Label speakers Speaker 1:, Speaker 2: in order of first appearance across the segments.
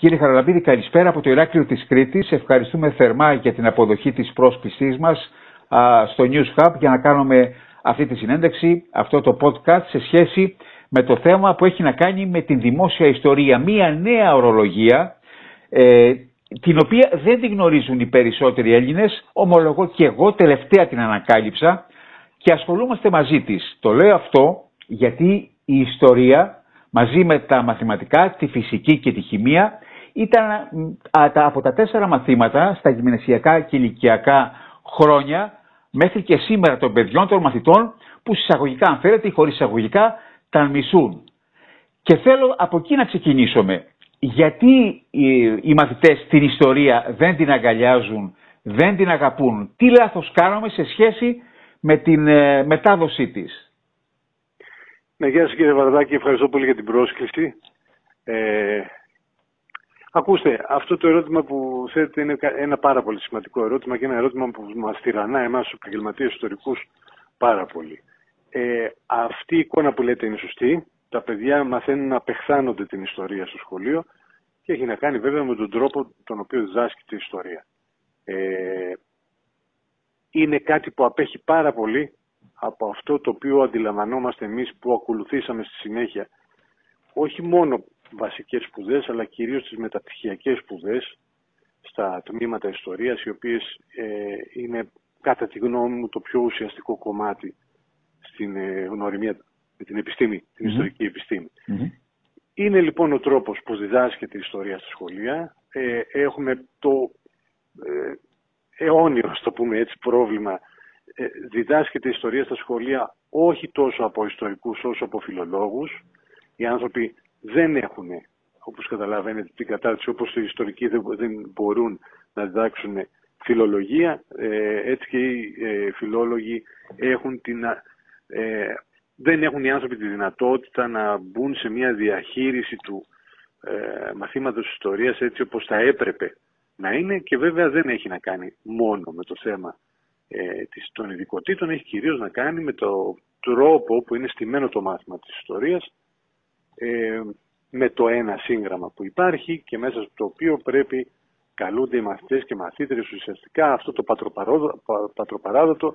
Speaker 1: Κύριε Χαραλαμπίδη, καλησπέρα από το Ηράκλειο της Κρήτης. Ευχαριστούμε θερμά για την αποδοχή της πρόσκλησής μας στο News Hub για να κάνουμε αυτή τη συνέντευξη, αυτό το podcast σε σχέση με το θέμα που έχει να κάνει με την δημόσια ιστορία. Μία νέα ορολογία, ε, την οποία δεν την γνωρίζουν οι περισσότεροι Έλληνες, ομολογώ και εγώ τελευταία την ανακάλυψα και ασχολούμαστε μαζί της. Το λέω αυτό γιατί η ιστορία μαζί με τα μαθηματικά, τη φυσική και τη χημεία ήταν από τα τέσσερα μαθήματα στα γυμνασιακά και ηλικιακά χρόνια μέχρι και σήμερα των παιδιών των μαθητών που συσσαγωγικά αν θέλετε ή χωρίς εισαγωγικά τα μισούν. Και θέλω από εκεί να ξεκινήσουμε. Γιατί οι, οι μαθητές την ιστορία δεν την αγκαλιάζουν, δεν την αγαπούν; Τι λάθος κάνουμε σε σχέση με την ε, μετάδοσή της;
Speaker 2: Ναι, γεια σας κύριε Βαρδάκη, ευχαριστώ πολύ για την πρόσκληση. Ε, ακούστε, αυτό το ερώτημα που θέτετε είναι ένα πάρα πολύ σημαντικό ερώτημα και ένα ερώτημα που μας τυραννά εμάς τους επαγγελματίες ιστορικούς πάρα πολύ. Ε, αυτή η εικόνα που λέτε είναι σωστή. Τα παιδιά μαθαίνουν να απεχθάνονται την ιστορία στο σχολείο και έχει να κάνει βέβαια με τον τρόπο τον οποίο διδάσκεται η ιστορία. Ε, είναι κάτι που απέχει πάρα πολύ από αυτό το οποίο αντιλαμβανόμαστε εμείς που ακολουθήσαμε στη συνέχεια όχι μόνο βασικές σπουδές αλλά κυρίως τις μεταπτυχιακές σπουδές στα τμήματα ιστορίας οι οποίες ε, είναι κατά τη γνώμη μου το πιο ουσιαστικό κομμάτι στην ε, γνωριμία με την επιστήμη, την ιστορική Είναι λοιπόν ο τρόπος που διδάσκεται η ιστορία στα σχολεία. Ε, έχουμε το ε, αιώνιο, το πούμε έτσι, πρόβλημα. Ε, διδάσκεται η ιστορία στα σχολεία όχι τόσο από ιστορικούς όσο από φιλολόγους. Οι άνθρωποι δεν έχουν, όπως καταλαβαίνετε, την κατάρτιση όπως οι ιστορικοί δεν, μπορούν να διδάξουν φιλολογία. Ε, έτσι και οι ε, φιλόλογοι έχουν την ε, δεν έχουν οι άνθρωποι τη δυνατότητα να μπουν σε μια διαχείριση του ε, μαθήματος ιστορίας έτσι όπως θα έπρεπε να είναι και βέβαια δεν έχει να κάνει μόνο με το θέμα ε, των ειδικοτήτων, έχει κυρίως να κάνει με το τρόπο που είναι στημένο το μάθημα της ιστορίας ε, με το ένα σύγγραμμα που υπάρχει και μέσα στο οποίο πρέπει καλούνται οι μαθητές και μαθήτρες ουσιαστικά αυτό το πατροπαράδοτο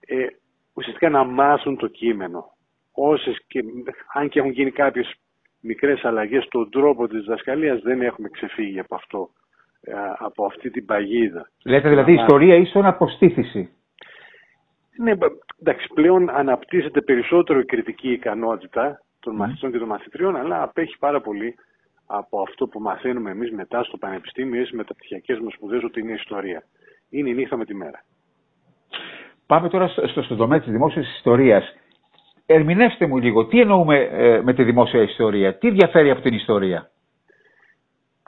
Speaker 2: ε, ουσιαστικά να μάθουν το κείμενο. Όσες και, αν και έχουν γίνει κάποιες μικρές αλλαγές στον τρόπο της δασκαλίας, δεν έχουμε ξεφύγει από αυτό, ε, από αυτή την παγίδα.
Speaker 1: Λέτε δηλαδή η ιστορία ίσον αποστήθηση.
Speaker 2: Ναι, εντάξει, πλέον αναπτύσσεται περισσότερο η κριτική ικανότητα των μαθητών και των μαθητριών, αλλά απέχει πάρα πολύ από αυτό που μαθαίνουμε εμείς μετά στο πανεπιστήμιο ή στις μεταπτυχιακές μας σπουδές ότι είναι ιστορία. Είναι η νύχτα με τη μέρα.
Speaker 1: Πάμε τώρα στο, στο τομέα της δημόσιας ιστορίας. Ερμηνεύστε μου λίγο, τι εννοούμε ε, με τη δημόσια ιστορία, τι διαφέρει από την ιστορία;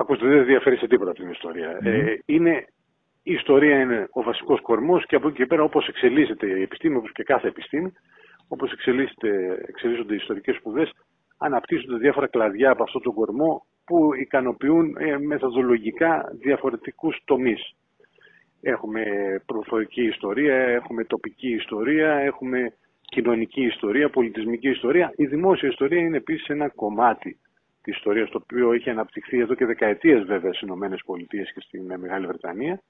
Speaker 2: Ακούστε, δεν διαφέρει σε τίποτα από την ιστορία. Ε, είναι, η ιστορία είναι ο βασικός κορμός και από εκεί και πέρα όπως εξελίσσεται η επιστήμη, όπως και κάθε επιστήμη, όπως εξελίσσονται οι ιστορικές σπουδές, αναπτύσσονται διάφορα κλαδιά από αυτόν τον κορμό που ικανοποιούν ε, μεθοδολογικά διαφορετικούς τομείς. Έχουμε προφορική ιστορία, έχουμε τοπική ιστορία, έχουμε κοινωνική ιστορία, πολιτισμική ιστορία. Η δημόσια ιστορία είναι επίσης ένα κομμάτι της ιστορίας, το οποίο έχει αναπτυχθεί εδώ και δεκαετίες βέβαια στις Ηνωμένες Πολιτείες και στην Μεγάλη Βρετανία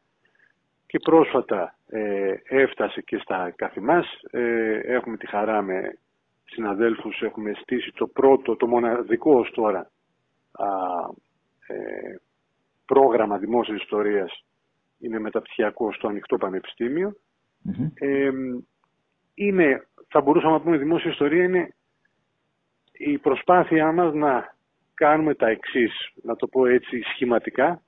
Speaker 2: και πρόσφατα ε, έφτασε και στα καθημάς. Ε, έχουμε τη χαρά με συναδέλφους, έχουμε στήσει το πρώτο, το μοναδικό ως τώρα α, ε, πρόγραμμα δημόσιας ιστορίας είναι μεταπτυχιακό στο ανοιχτό είναι, θα μπορούσαμε να πούμε δημόσια ιστορία είναι η προσπάθειά μας να κάνουμε τα εξής, να το πω έτσι σχηματικά.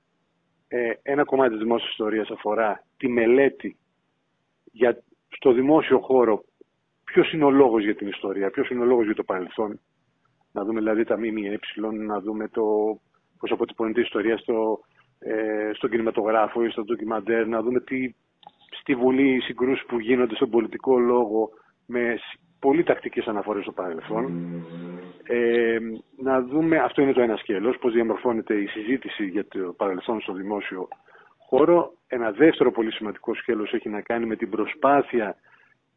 Speaker 2: Ε, ένα κομμάτι της δημόσιας ιστορίας αφορά τη μελέτη για, στο δημόσιο χώρο ποιος είναι ο λόγος για την ιστορία, ποιος είναι ο λόγος για το παρελθόν. Να δούμε δηλαδή τα ΜΜΕ, να δούμε το πώς αποτυπώνεται η ιστορία στο ε, στον κινηματογράφο ή στο ντοκιμαντέρ, να δούμε τι στη Βουλή οι συγκρούσεις που γίνονται στον πολιτικό λόγο με πολύ τακτικές αναφορές στο παρελθόν. Ε, να δούμε, αυτό είναι το ένα σκέλος, πώς διαμορφώνεται η συζήτηση για το παρελθόν στο δημόσιο χώρο. Ένα δεύτερο πολύ σημαντικό σκέλος έχει να κάνει με την προσπάθεια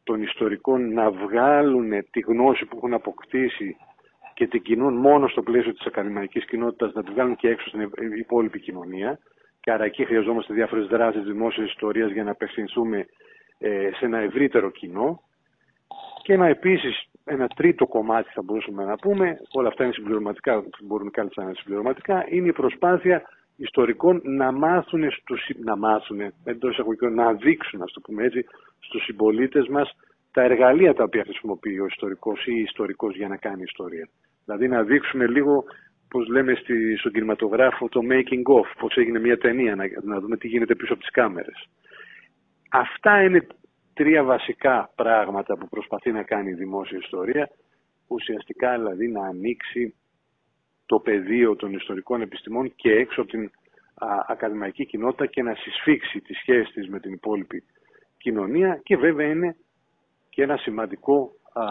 Speaker 2: των ιστορικών να βγάλουν τη γνώση που έχουν αποκτήσει και την κινούν μόνο στο πλαίσιο της ακαδημαϊκής κοινότητας να την βγάλουν και έξω στην υπόλοιπη κοινωνία και άρα εκεί χρειαζόμαστε διάφορες δράσεις δημόσιας ιστορίας για να απευθυνθούμε ε, σε ένα ευρύτερο κοινό και ένα επίσης ένα τρίτο κομμάτι θα μπορούσαμε να πούμε, όλα αυτά είναι συμπληρωματικά, μπορούν κάλλιστα να είναι συμπληρωματικά, είναι η προσπάθεια ιστορικών να μάθουν, στους, να μάθουν εντός εισαγωγικών, να δείξουν, ας το πούμε έτσι, στους συμπολίτες μας τα εργαλεία τα οποία χρησιμοποιεί ο ιστορικός ή η ιστορικός για να κάνει ιστορία. Δηλαδή να δείξουμε λίγο, πώς λέμε στη, στον κινηματογράφο, το making of, πώς έγινε μια ταινία, να, να δούμε τι γίνεται πίσω από τις κάμερες. Αυτά είναι τρία βασικά πράγματα που προσπαθεί να κάνει η δημόσια ιστορία, ουσιαστικά δηλαδή να ανοίξει το πεδίο των ιστορικών επιστημών και έξω από την ακαδημαϊκή κοινότητα και να συσφίξει τις σχέσεις της με την υπόλοιπη κοινωνία και βέβαια είναι και ένα σημαντικό, α,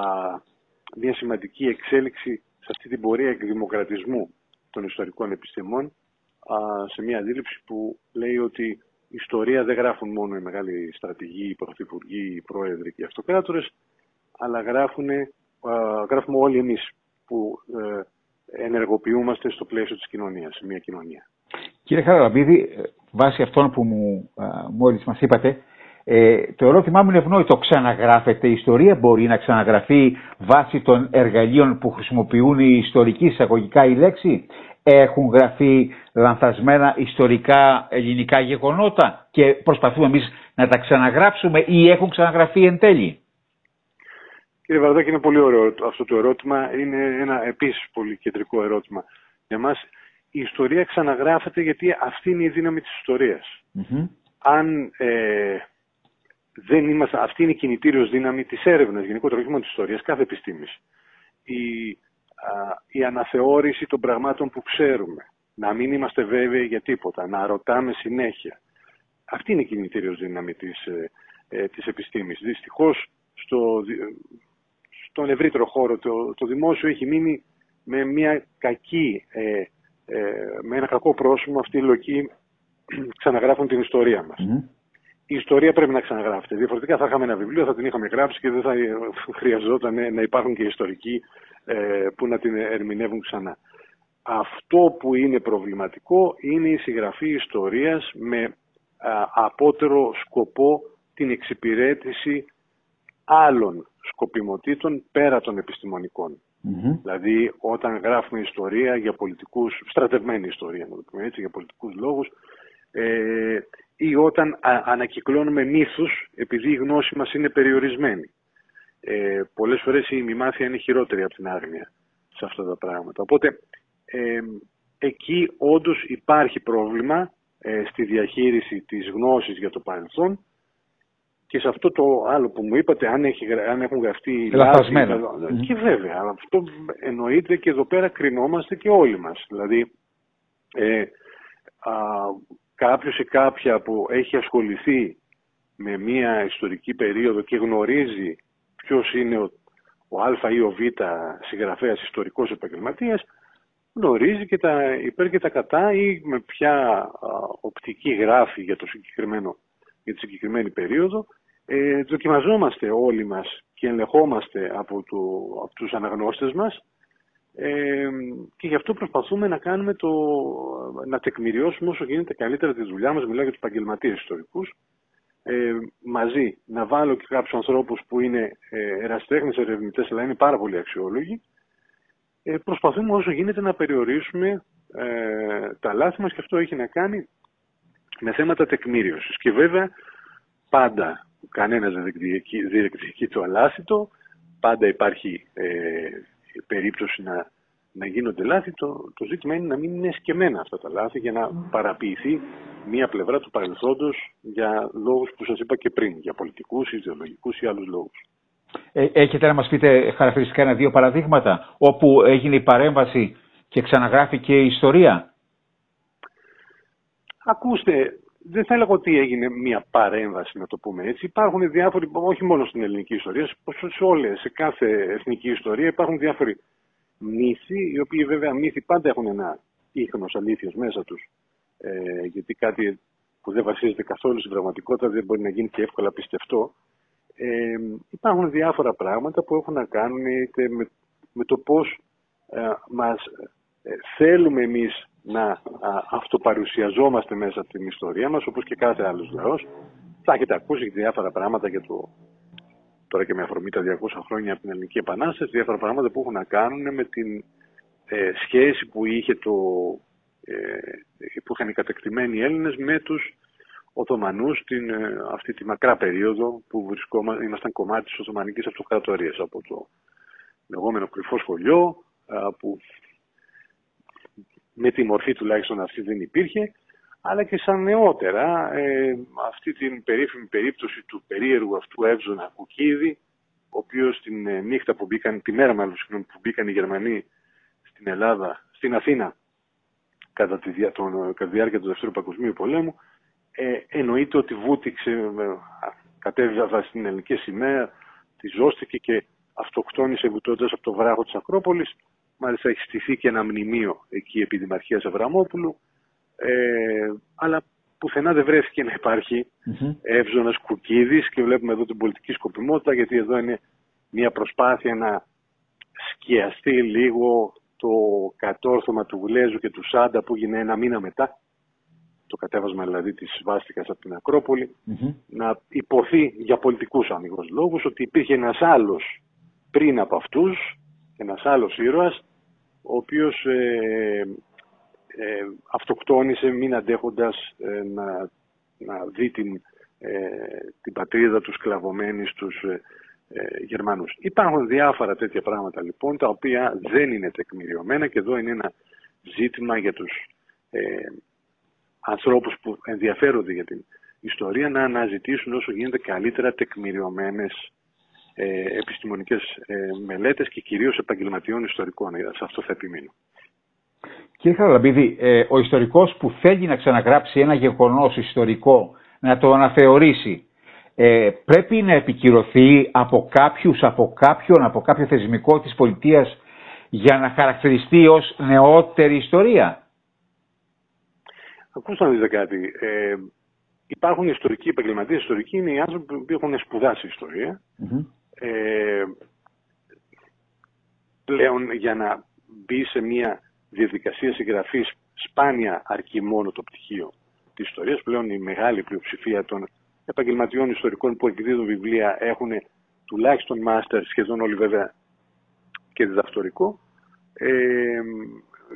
Speaker 2: μια σημαντική εξέλιξη σε αυτή την πορεία εκδημοκρατισμού των ιστορικών επιστημών α, σε μια αντίληψη που λέει ότι ιστορία δεν γράφουν μόνο οι μεγάλοι στρατηγοί, οι πρωθυπουργοί, οι πρόεδροι και οι αυτοκράτορες, αλλά γράφουν, γράφουμε όλοι εμείς που ε, ενεργοποιούμαστε στο πλαίσιο της κοινωνίας, σε μια κοινωνία.
Speaker 1: Κύριε Χαραλαμπίδη, βάσει αυτών που μου, μόλις μας είπατε, ε, το ερώτημά μου είναι ευνόητο. Ξαναγράφεται η ιστορία, μπορεί να ξαναγραφεί βάσει των εργαλείων που χρησιμοποιούν οι ιστορικοί εισαγωγικά η λέξη έχουν γραφεί λανθασμένα ιστορικά ελληνικά γεγονότα και προσπαθούμε εμείς να τα ξαναγράψουμε ή έχουν ξαναγραφεί εν τέλει;
Speaker 2: Κύριε Βαρδάκη, είναι πολύ ωραίο αυτό το ερώτημα. Είναι ένα επίσης πολύ κεντρικό ερώτημα. Για μας η ιστορία ξαναγράφεται γιατί αυτή είναι η δύναμη της ιστορίας. Αν ε, δεν είμαστε, αυτή είναι η κινητήριος δύναμη της έρευνας, γενικότερα όχι μόνο της ιστορίας, κάθε επιστήμης. Η η αναθεώρηση των πραγμάτων που ξέρουμε. Να μην είμαστε βέβαιοι για τίποτα, να ρωτάμε συνέχεια. Αυτή είναι η κινητήριος δύναμη της, ε, ε της επιστήμης. Δυστυχώς στο, στον ευρύτερο χώρο το, το δημόσιο έχει μείνει με μια κακή, ε, ε, με ένα κακό πρόσωπο αυτή η λογική ξαναγράφουν την ιστορία μας η ιστορία πρέπει να ξαναγράφεται. Διαφορετικά θα είχαμε ένα βιβλίο, θα την είχαμε γράψει και δεν θα χρειαζόταν να υπάρχουν και ιστορικοί ε, που να την ερμηνεύουν ξανά. Αυτό που είναι προβληματικό είναι η συγγραφή ιστορίας με απότερο σκοπό την εξυπηρέτηση άλλων σκοπιμοτήτων πέρα των επιστημονικών. Δηλαδή όταν γράφουμε ιστορία για πολιτικούς, στρατευμένη ιστορία να το πούμε έτσι, για πολιτικούς λόγους, ε, ή όταν ανακυκλώνουμε μύθους επειδή η γνώση μας είναι περιορισμένη. Ε, πολλές φορές η μημάθεια είναι χειρότερη από την άγνοια σε αυτά τα πράγματα. Οπότε ε, εκεί όντως υπάρχει πρόβλημα ε, στη διαχείριση της γνώσης για το παρελθόν και σε αυτό το άλλο που μου είπατε, αν, έχει, αν έχουν γραφτεί
Speaker 1: λάθη,
Speaker 2: και βέβαια, αυτό εννοείται και εδώ πέρα κρινόμαστε και όλοι μας. Δηλαδή, ε, κάποιος ή κάποια που έχει ασχοληθεί με μια ιστορική περίοδο και γνωρίζει ποιος είναι ο, ο Α ή ο Β συγγραφέας ιστορικός επαγγελματίας, γνωρίζει και τα υπέρ και τα κατά ή με ποια οπτική γράφει για, το συγκεκριμένο, για τη συγκεκριμένη περίοδο. Ε, δοκιμαζόμαστε όλοι μας και ελεγχόμαστε από, το, από τους αναγνώστες μας ε, και γι' αυτό προσπαθούμε να κάνουμε το, να τεκμηριώσουμε όσο γίνεται καλύτερα τη δουλειά μας, μιλάω για τους επαγγελματίες ιστορικούς, ε, μαζί να βάλω και κάποιους ανθρώπους που είναι ε, εραστέχνες ερευνητές, αλλά είναι πάρα πολύ αξιόλογοι, ε, προσπαθούμε όσο γίνεται να περιορίσουμε ε, τα λάθη μας και αυτό έχει να κάνει με θέματα τεκμήριωσης. Και βέβαια πάντα κανένας δεν διεκδικεί το αλάθητο, πάντα υπάρχει ε, περίπτωση να, να γίνονται λάθη, το, το ζήτημα είναι να μην είναι σκεμμένα αυτά τα λάθη για να παραποιηθεί μία πλευρά του παρελθόντος για λόγους που σας είπα και πριν, για πολιτικούς, ιδεολογικούς ή άλλους λόγους.
Speaker 1: Ε, έχετε να μας πείτε χαρακτηριστικά ένα-δύο παραδείγματα όπου έγινε η παρέμβαση και ξαναγράφηκε η ιστορία;
Speaker 2: Ακούστε, δεν θα έλεγα ότι έγινε μια παρέμβαση, να το πούμε έτσι. Υπάρχουν διάφοροι, όχι μόνο στην ελληνική ιστορία, σε όλες, σε κάθε εθνική ιστορία υπάρχουν διάφοροι μύθοι, οι οποίοι βέβαια μύθοι πάντα έχουν ένα ίχνος αλήθειος μέσα τους. Ε, γιατί κάτι που δεν βασίζεται καθόλου στην πραγματικότητα δεν μπορεί να γίνει και εύκολα πιστευτό. Ε, υπάρχουν διάφορα πράγματα που έχουν να κάνουν είτε με, με το πώς μας θέλουμε εμείς να αυτοπαρουσιαζόμαστε μέσα από την ιστορία μας, όπως και κάθε άλλος λαός. Θα έχετε ακούσει διάφορα πράγματα για το, τώρα και με αφορμή τα 200 χρόνια από την Ελληνική Επανάσταση, διάφορα πράγματα που έχουν να κάνουν με την ε, σχέση που είχε το, ε, που είχαν οι κατεκτημένοι Έλληνες με τους Οθωμανούς την, ε, αυτή τη μακρά περίοδο που βρισκόμασταν, ήμασταν κομμάτι της Οθωμανικής Αυτοκρατορίας από το λεγόμενο κρυφό σχολείο που με τη μορφή τουλάχιστον αυτή δεν υπήρχε, αλλά και σαν νεότερα ε, αυτή την περίφημη περίπτωση του περίεργου αυτού Εύζωνα Κουκίδη, ο οποίος την ε, νύχτα που μπήκαν, τη μέρα μάλλον που μπήκαν οι Γερμανοί στην Ελλάδα, στην Αθήνα, κατά τη, τον, κατά τη διάρκεια του Δεύτερου Παγκοσμίου Πολέμου, ε, εννοείται ότι βούτυξε, ε, κατέβηκε στην ελληνική σημαία, τη ζώστηκε και αυτοκτόνησε βουτώντας από το βράχο της Ακρόπολης Μάλιστα έχει στηθεί και ένα μνημείο εκεί επί Δημαρχίας Αβραμόπουλου. Ε, αλλά πουθενά δεν βρέθηκε να υπάρχει. Mm-hmm. εύζωνας κουκίδης και βλέπουμε εδώ την πολιτική σκοπιμότητα γιατί εδώ είναι μια προσπάθεια να σκιαστεί λίγο το κατόρθωμα του Γουλέζου και του Σάντα που έγινε ένα μήνα μετά. Το κατέβασμα δηλαδή της βάστικας από την ακροπολη να υποθεί για πολιτικούς αμυγός λόγους ότι υπήρχε ένας άλλος πριν από αυτούς ένας άλλος ήρωας, ο οποίος ε, ε, αυτοκτόνησε μην αντέχοντας ε, να, να δει την, ε, την πατρίδα τους σκλαβωμένη στους Γερμανούς. Υπάρχουν διάφορα τέτοια πράγματα λοιπόν, τα οποία δεν είναι τεκμηριωμένα και εδώ είναι ένα ζήτημα για τους ε, ανθρώπους που ενδιαφέρονται για την ιστορία να αναζητήσουν όσο γίνεται καλύτερα τεκμηριωμένες ε, επιστημονικές ε, μελέτες και κυρίως επαγγελματιών ιστορικών. Ε, σε αυτό θα επιμείνω.
Speaker 1: Κύριε Χαραλαμπίδη, ε, ο ιστορικός που θέλει να ξαναγράψει ένα γεγονός ιστορικό, να το αναθεωρήσει, ε, πρέπει να επικυρωθεί από κάποιους, από κάποιον, από κάποιο θεσμικό της πολιτείας για να χαρακτηριστεί ως νεότερη ιστορία;
Speaker 2: Ακούστε να δείτε κάτι. Ε, υπάρχουν ιστορικοί επαγγελματίες. Ιστορικοί είναι οι άνθρωποι που έχουν σπουδάσει ε, πλέον για να μπει σε μια διαδικασία συγγραφής σπάνια αρκεί μόνο το πτυχίο της ιστορίας. Πλέον η μεγάλη πλειοψηφία των επαγγελματιών ιστορικών που εκδίδουν βιβλία έχουν τουλάχιστον μάστερ, σχεδόν όλοι βέβαια και διδακτορικό ε,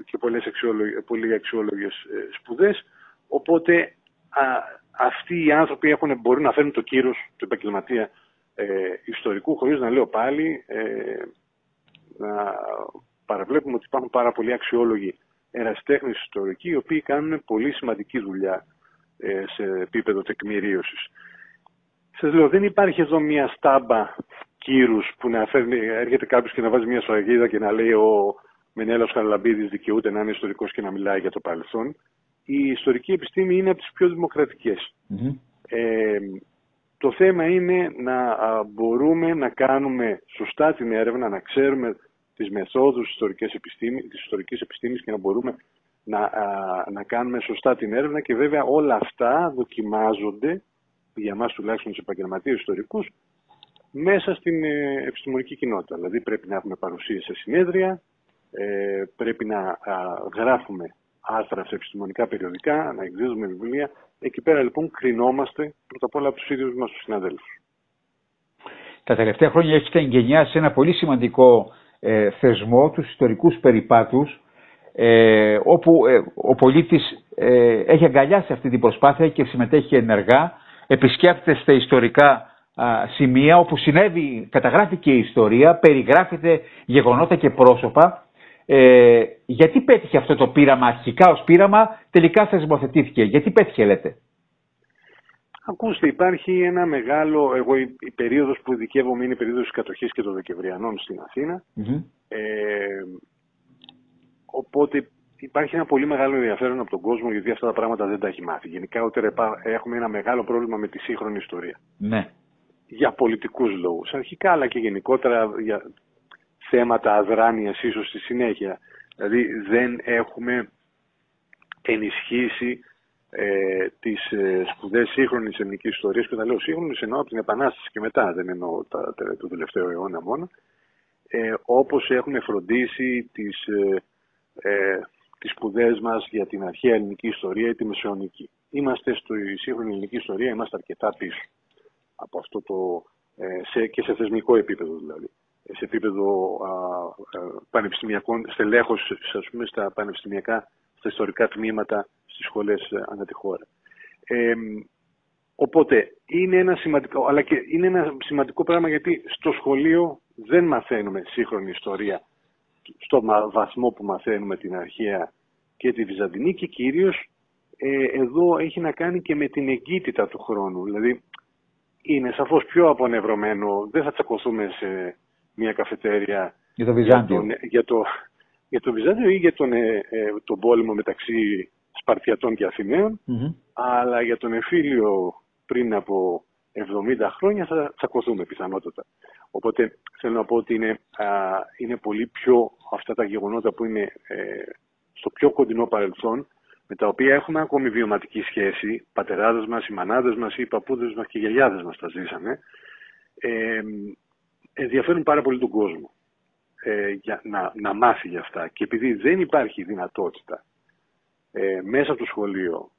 Speaker 2: και πολλές αξιόλογες, πολύ αξιόλογες ε, σπουδές. Οπότε α, αυτοί οι άνθρωποι έχουν, μπορούν να φέρουν το κύρος του επαγγελματία ε, ιστορικού, χωρίς να λέω πάλι, ε, να παραβλέπουμε ότι υπάρχουν πάρα πολλοί αξιόλογοι εραστέχνες ιστορικοί, οι οποίοι κάνουν πολύ σημαντική δουλειά ε, σε επίπεδο τεκμηρίωσης. Σας λέω, δεν υπάρχει εδώ μια στάμπα κύρους που να φέρνει, έρχεται κάποιος και να βάζει μια σφαγίδα και να λέει ο Μενέλαος Χαραλαμπίδης δικαιούται να είναι ιστορικός και να μιλάει για το παρελθόν. Η ιστορική επιστήμη είναι από τις πιο δημοκρατικες Ε, το θέμα είναι να μπορούμε να κάνουμε σωστά την έρευνα, να ξέρουμε τις μεθόδους της ιστορικής επιστήμης, της ιστορικής επιστήμης και να μπορούμε να, να κάνουμε σωστά την έρευνα και βέβαια όλα αυτά δοκιμάζονται για μας τουλάχιστον τους επαγγελματίες ιστορικούς μέσα στην ε, επιστημονική κοινότητα. Δηλαδή πρέπει να έχουμε παρουσία σε συνέδρια, ε, πρέπει να γράφουμε άρθρα σε επιστημονικά περιοδικά, να εκδίδουμε βιβλία. Εκεί πέρα λοιπόν κρινόμαστε πρώτα απ' όλα από τους ίδιους μας τους συναδέλφους.
Speaker 1: Τα τελευταία χρόνια έχετε εγγενιάσει ένα πολύ σημαντικό ε, θεσμό, τους ιστορικούς περιπάτους, ε, όπου ε, ο πολίτης ε, έχει αγκαλιάσει αυτή την προσπάθεια και συμμετέχει ενεργά, επισκέπτεστε ιστορικά σημεία όπου συνέβη, καταγράφηκε η ιστορία, περιγράφεται γεγονότα και πρόσωπα ε, γιατί πέτυχε αυτό το πείραμα αρχικά ως πείραμα, τελικά θεσμοθετήθηκε. Γιατί πέτυχε λέτε;
Speaker 2: Ακούστε, υπάρχει ένα μεγάλο, εγώ η, η περίοδος που δικαίωμαι είναι η περίοδος της κατοχής και των Δεκεμβριανών στην αθηνα Ε, οπότε υπάρχει ένα πολύ μεγάλο ενδιαφέρον από τον κόσμο γιατί αυτά τα πράγματα δεν τα έχει μάθει. Γενικά έχουμε ένα μεγάλο πρόβλημα με τη σύγχρονη ιστορία.
Speaker 1: Ναι.
Speaker 2: Για πολιτικούς λόγους. Αρχικά αλλά και γενικότερα για θέματα αδράνειας ίσως στη συνέχεια. Δηλαδή δεν έχουμε ενισχύσει ε, τις ε, σπουδές σύγχρονης ελληνικής ιστορίας και όταν λέω σύγχρονης εννοώ από την Επανάσταση και μετά, δεν εννοώ τα, το τελευταίο αιώνα μόνο. ε, όπως έχουν φροντίσει τις, ε, ε, τις σπουδές μας για την αρχαία ελληνική ιστορία ή τη μεσαιωνική. Είμαστε στη σύγχρονη ελληνική ιστορία, είμαστε αρκετά πίσω από αυτό το, ε, σε, και σε θεσμικό επίπεδο δηλαδή. Σε επίπεδο α, α, πανεπιστημιακών, στελέχος ας πούμε, στα πανεπιστημιακά, στα ιστορικά τμήματα στις σχολές ανά τη χώρα. Ε, οπότε είναι ένα σημαντικό, αλλά και είναι ένα σημαντικό πράγμα γιατί στο σχολείο δεν μαθαίνουμε σύγχρονη ιστορία στο βαθμό που μαθαίνουμε την αρχαία και τη Βυζαντινή και κυρίως ε, εδώ έχει να κάνει και με την εγκύτητα του χρόνου. Δηλαδή είναι σαφώς πιο απονευρωμένο, δεν θα τσακωθούμε σε μια καφετέρια
Speaker 1: για το Βυζάντιο,
Speaker 2: για, το, για το Βυζάντιο ή για τον, ε, ε, τον πόλεμο μεταξύ Σπαρτιατών και αθηναιων αλλά για τον εμφύλιο πριν από 70 χρόνια θα τσακωθούμε πιθανότατα. Οπότε θέλω να πω ότι είναι, είναι πολύ πιο αυτά τα γεγονότα που είναι ε, στο πιο κοντινό παρελθόν, με τα οποία έχουμε ακόμη βιωματική σχέση, πατεράδες μας, οι μανάδες μας, οι παππούδες μας και οι γιαγιάδες μας τα ζήσανε, ε, ενδιαφέρουν πάρα πολύ τον κόσμο ε, για να, να μάθει για αυτά. Και επειδή δεν υπάρχει δυνατότητα ε, μέσα από το σχολείο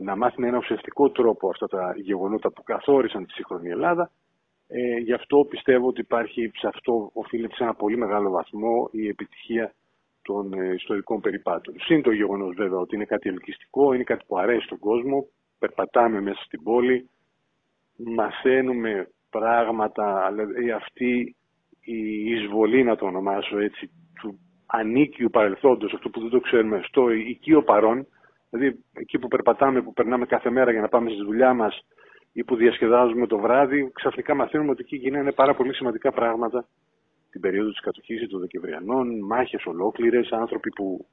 Speaker 2: να μάθει με ένα ουσιαστικό τρόπο αυτά τα γεγονότα που καθόρισαν τη σύγχρονη Ελλάδα, ε, γι' αυτό πιστεύω ότι υπάρχει, σε αυτό οφείλεται σε ένα πολύ μεγάλο βαθμό η επιτυχία των ε, ιστορικών περιπάτων. Συν το γεγονός βέβαια ότι είναι κάτι ελκυστικό, είναι κάτι που αρέσει στον κόσμο, περπατάμε μέσα στην πόλη, μαθαίνουμε πράγματα, δηλαδή αυτή η εισβολή να το ονομάσω έτσι, του ανίκιου παρελθόντος, αυτό που δεν το ξέρουμε, στο οικείο παρόν, δηλαδή εκεί που περπατάμε, που περνάμε κάθε μέρα για να πάμε στη δουλειά μας ή που διασκεδάζουμε το βράδυ, ξαφνικά μαθαίνουμε ότι εκεί γίνανε πάρα πολύ σημαντικά πράγματα την περίοδο της κατοχής των Δεκεμβριανών, μάχες ολόκληρες, άνθρωποι που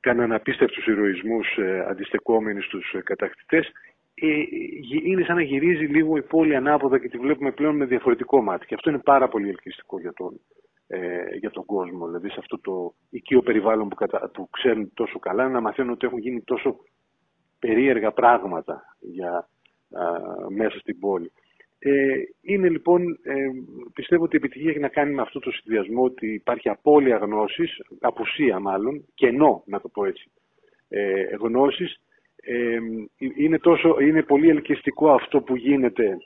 Speaker 2: κάναν απίστευτους ηρωισμούς ε, αντιστεκόμενοι στους ε, κατακτητές. Ε, είναι σαν να γυρίζει λίγο η πόλη ανάποδα και τη βλέπουμε πλέον με διαφορετικό μάτι. Και αυτό είναι πάρα πολύ ελκυστικό για τον, ε, για τον κόσμο. Δηλαδή σε αυτό το οικείο περιβάλλον που, κατα... που ξέρουν τόσο καλά να μαθαίνουν ότι έχουν γίνει τόσο περίεργα πράγματα για, μέσα στην πόλη. Ε, είναι λοιπόν, ε, πιστεύω ότι η επιτυχία έχει να κάνει με αυτό το συνδυασμό ότι υπάρχει απώλεια γνώσης, απουσία μάλλον, κενό να το πω έτσι, ε, γνώσης. Ε, είναι, τόσο, είναι πολύ ελκυστικό αυτό που γίνεται,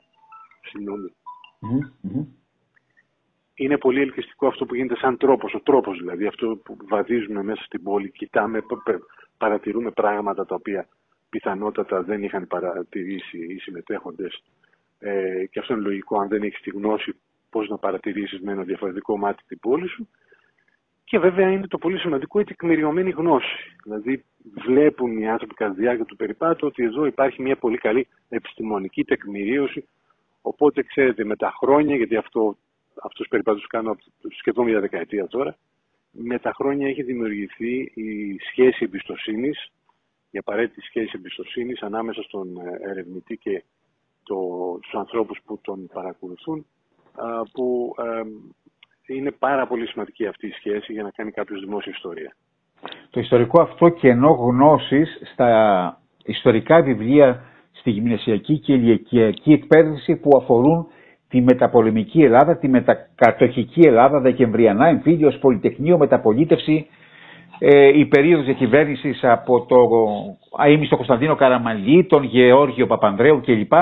Speaker 2: είναι πολύ ελκυστικό αυτό που γίνεται σαν τρόπος, ο τρόπος δηλαδή, αυτό που βαδίζουμε μέσα στην πόλη, κοιτάμε, παρατηρούμε πράγματα τα οποία πιθανότατα δεν είχαν παρατηρήσει οι συμμετέχοντες. Ε, και αυτό είναι λογικό αν δεν έχεις τη γνώση πώς να παρατηρήσεις με ένα διαφορετικό μάτι την πόλη σου. Και βέβαια είναι το πολύ σημαντικό η τεκμηριωμένη γνώση. Δηλαδή βλέπουν οι άνθρωποι κατά τη διάρκεια του περιπάτου ότι εδώ υπάρχει μια πολύ καλή επιστημονική τεκμηρίωση. Οπότε ξέρετε με τα χρόνια, γιατί αυτό αυτούς τους περιπάτους κάνω σχεδόν μια δεκαετία τώρα, με τα χρόνια έχει δημιουργηθεί η σχέση εμπιστοσύνης, η απαραίτητη σχέση εμπιστοσύνης ανάμεσα στον ε, ερευνητή και το, τους ανθρώπους που τον παρακολουθούν, που είναι πάρα πολύ σημαντική αυτή η σχέση για να κάνει κάποιος δημόσια ιστορία.
Speaker 1: Το ιστορικό αυτό κενό γνώσης στα ιστορικά βιβλία στη γυμνασιακή και ηλικιακή εκπαίδευση που αφορούν τη μεταπολεμική Ελλάδα, τη μετακατοχική Ελλάδα, Δεκεμβριανά, εμφύλιος, Πολυτεχνείο, Μεταπολίτευση, ε, η περίοδος διακυβέρνησης από το αείμιστο Κωνσταντίνο Καραμαλή, τον Γεώργιο Παπανδρέου κλπ.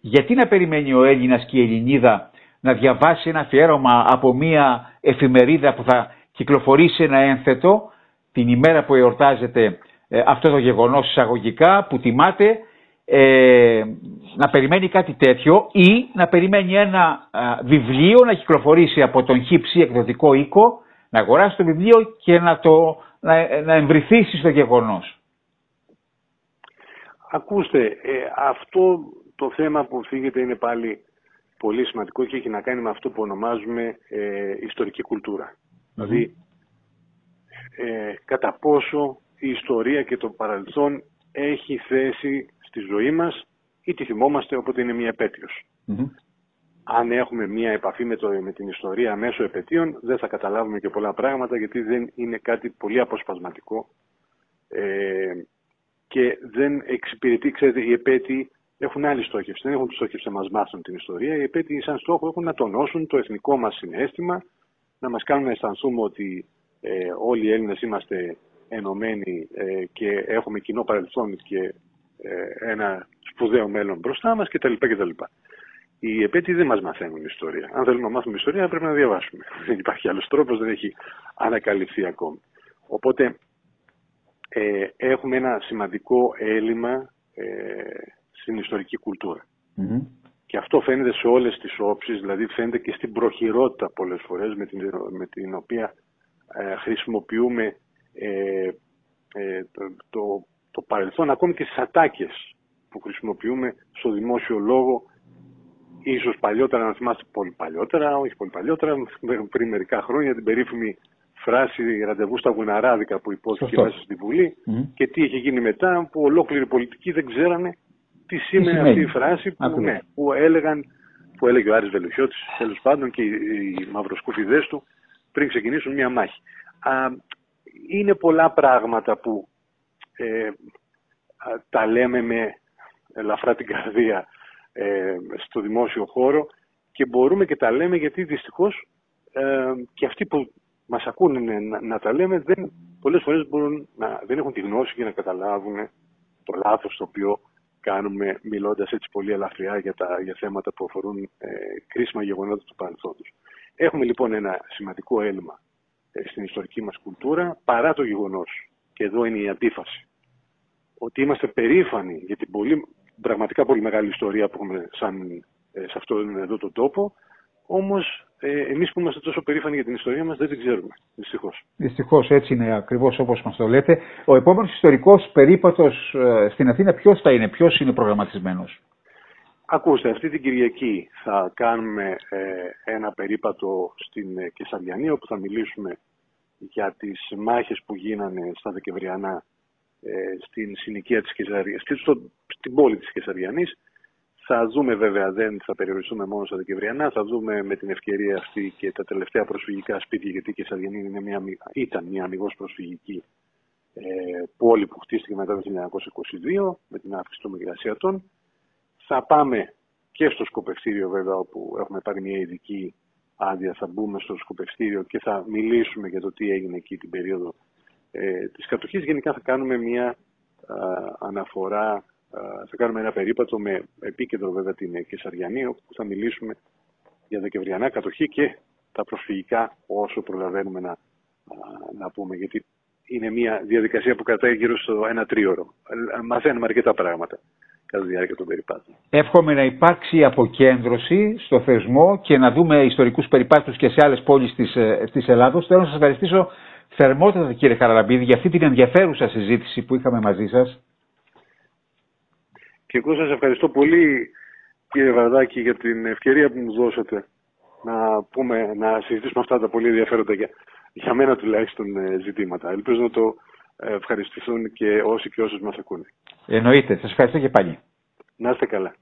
Speaker 1: Γιατί να περιμένει ο Έλληνας και η Ελληνίδα να διαβάσει ένα αφιέρωμα από μια εφημερίδα που θα κυκλοφορήσει ένα ένθετο την ημέρα που εορτάζεται ε, αυτό το γεγονός εισαγωγικά που τιμάται ε, να περιμένει κάτι τέτοιο ή να περιμένει ένα βιβλίο να κυκλοφορήσει από τον χύψη εκδοτικό οίκο, να αγοράσει το βιβλίο και να, το, να, να εμβριθήσει στο γεγονός.
Speaker 2: Ακούστε, ε, αυτό το θέμα που φύγεται είναι πάλι πολύ σημαντικό και έχει να κάνει με αυτό που ονομάζουμε ε, ιστορική Δηλαδή, ε, κατά πόσο η ιστορία και το παρελθόν έχει θέση στη ζωή μας ή τη θυμόμαστε όποτε είναι μια επέτειος. Αν έχουμε μια επαφή με, το, με την ιστορία μέσω επαιτίων δεν θα καταλάβουμε και πολλά πράγματα γιατί δεν είναι κάτι πολύ αποσπασματικό ε, και δεν εξυπηρετεί, ξέρετε, οι επέτειοι έχουν άλλη στόχευση. Δεν έχουν στόχευση να μας μάθουν την ιστορία. Οι επέτειοι, σαν στόχο, έχουν να τονώσουν το εθνικό μας συνέστημα, να μας κάνουν να αισθανθούμε ότι ε, όλοι οι Έλληνες είμαστε ενωμένοι ε, και έχουμε κοινό παρελθόν και ε, ένα σπουδαίο μέλλον μπροστά μας κτλ. κτλ. Οι επέτειοι δεν μας μαθαίνουν ιστορία. Αν θέλουμε να μάθουμε ιστορία πρέπει να διαβάσουμε. Δεν υπάρχει άλλος τρόπος, δεν έχει ανακαλυφθεί ακόμη. Οπότε ε, έχουμε ένα σημαντικό έλλειμμα ε, στην ιστορική Και αυτό φαίνεται σε όλες τις όψεις, δηλαδή φαίνεται και στην προχειρότητα πολλές φορές με την, με την οποία ε, χρησιμοποιούμε ε, ε, το, το, το, παρελθόν, ακόμη και στις ατάκες που χρησιμοποιούμε στο δημόσιο λόγο, ίσως παλιότερα, να θυμάστε πολύ παλιότερα, όχι πολύ παλιότερα, πριν μερικά χρόνια την περίφημη φράση ραντεβού στα Γουναράδικα που υπόθηκε μέσα στη Βουλή και τι είχε γίνει μετά που ολόκληροι πολιτικοί δεν ξέρανε τι σήμαινε αυτή η φράση που, ναι, που έλεγαν που έλεγε ο Άρης Βελουχιώτης τέλος πάντων και οι, οι μαυροσκούφιδες του πριν ξεκινήσουν μια μάχη. Α, είναι πολλά πράγματα που ε, τα λέμε με ελαφρά την καρδία ε, στο δημόσιο χώρο και μπορούμε και τα λέμε γιατί δυστυχώς ε, και αυτοί που μας ακούνε να, να, τα λέμε δεν, πολλές φορές μπορούν να, δεν έχουν τη γνώση για να καταλάβουν το λάθος το οποίο κάνουμε μιλώντας έτσι πολύ ελαφριά για, τα, για θέματα που αφορούν ε, κρίσιμα γεγονότα του παρελθόντος. Έχουμε λοιπόν ένα σημαντικό έλλειμμα ε, στην ιστορική μας κουλτούρα παρά το γεγονός, και εδώ είναι η αντίφαση, ότι είμαστε περήφανοι για την πολύ, πραγματικά πολύ μεγάλη ιστορία που έχουμε σαν, ε, σε αυτόν εδώ τον τόπο, όμως ε, εμείς που είμαστε τόσο περήφανοι για την ιστορία μας δεν την ξέρουμε, δυστυχώς.
Speaker 1: Δυστυχώς έτσι είναι ακριβώς όπως μας το λέτε. Ο επόμενος ιστορικός περίπατος ε, στην Αθήνα ποιος θα είναι, ποιος είναι προγραμματισμένος;
Speaker 2: Ακούστε, αυτή την Κυριακή θα κάνουμε ε, ένα περίπατο στην ε, Κεσαριανή όπου θα μιλήσουμε για τις μάχες που γίνανε στα Δεκεμβριανά ε, στην συνοικία της Κεσαριανής, στην πόλη της Κεσαριανής θα δούμε βέβαια, δεν θα περιοριστούμε μόνο στα Δεκεμβριανά, θα δούμε με την ευκαιρία αυτή και τα τελευταία προσφυγικά σπίτια, γιατί και η Σαργενή είναι μια, ήταν μια αμυγός προσφυγική ε, πόλη που χτίστηκε μετά το 1922 με την αύξηση των μigρασιατών. Θα πάμε και στο σκοπευτήριο βέβαια όπου έχουμε πάρει μια ειδική άδεια, θα μπούμε στο σκοπευτήριο και θα μιλήσουμε για το τι έγινε εκεί την περίοδο ε, της κατοχής. Γενικά θα κάνουμε μια αναφορά θα κάνουμε ένα περίπατο με επίκεντρο βέβαια την Κεσαριανή, όπου θα μιλήσουμε για δεκεμβριανά κατοχή και τα προσφυγικά όσο προλαβαίνουμε να, να πούμε. Γιατί είναι μια διαδικασία που κρατάει γύρω στο ένα τρίωρο. Μαθαίνουμε αρκετά πράγματα κατά τη διάρκεια των περιπάτων.
Speaker 1: Εύχομαι να υπάρξει αποκέντρωση στο θεσμό και να δούμε ιστορικούς περιπάτους και σε άλλες πόλεις της, ε, της Ελλάδος. Θέλω να σας ευχαριστήσω θερμότατα κύριε Χαραλαμπίδη για αυτή την ενδιαφέρουσα συζήτηση που είχαμε μαζί σας.
Speaker 2: Και εγώ σας ευχαριστώ πολύ κύριε Βαρδάκη για την ευκαιρία που μου δώσατε να, πούμε, να συζητήσουμε αυτά τα πολύ ενδιαφέροντα για, για μένα τουλάχιστον ε, ζητήματα. Ελπίζω να το ε, ευχαριστηθούν και όσοι και όσους μας ακούνε.
Speaker 1: Εννοείται. Σας ευχαριστώ και πάλι.
Speaker 2: Να είστε καλά.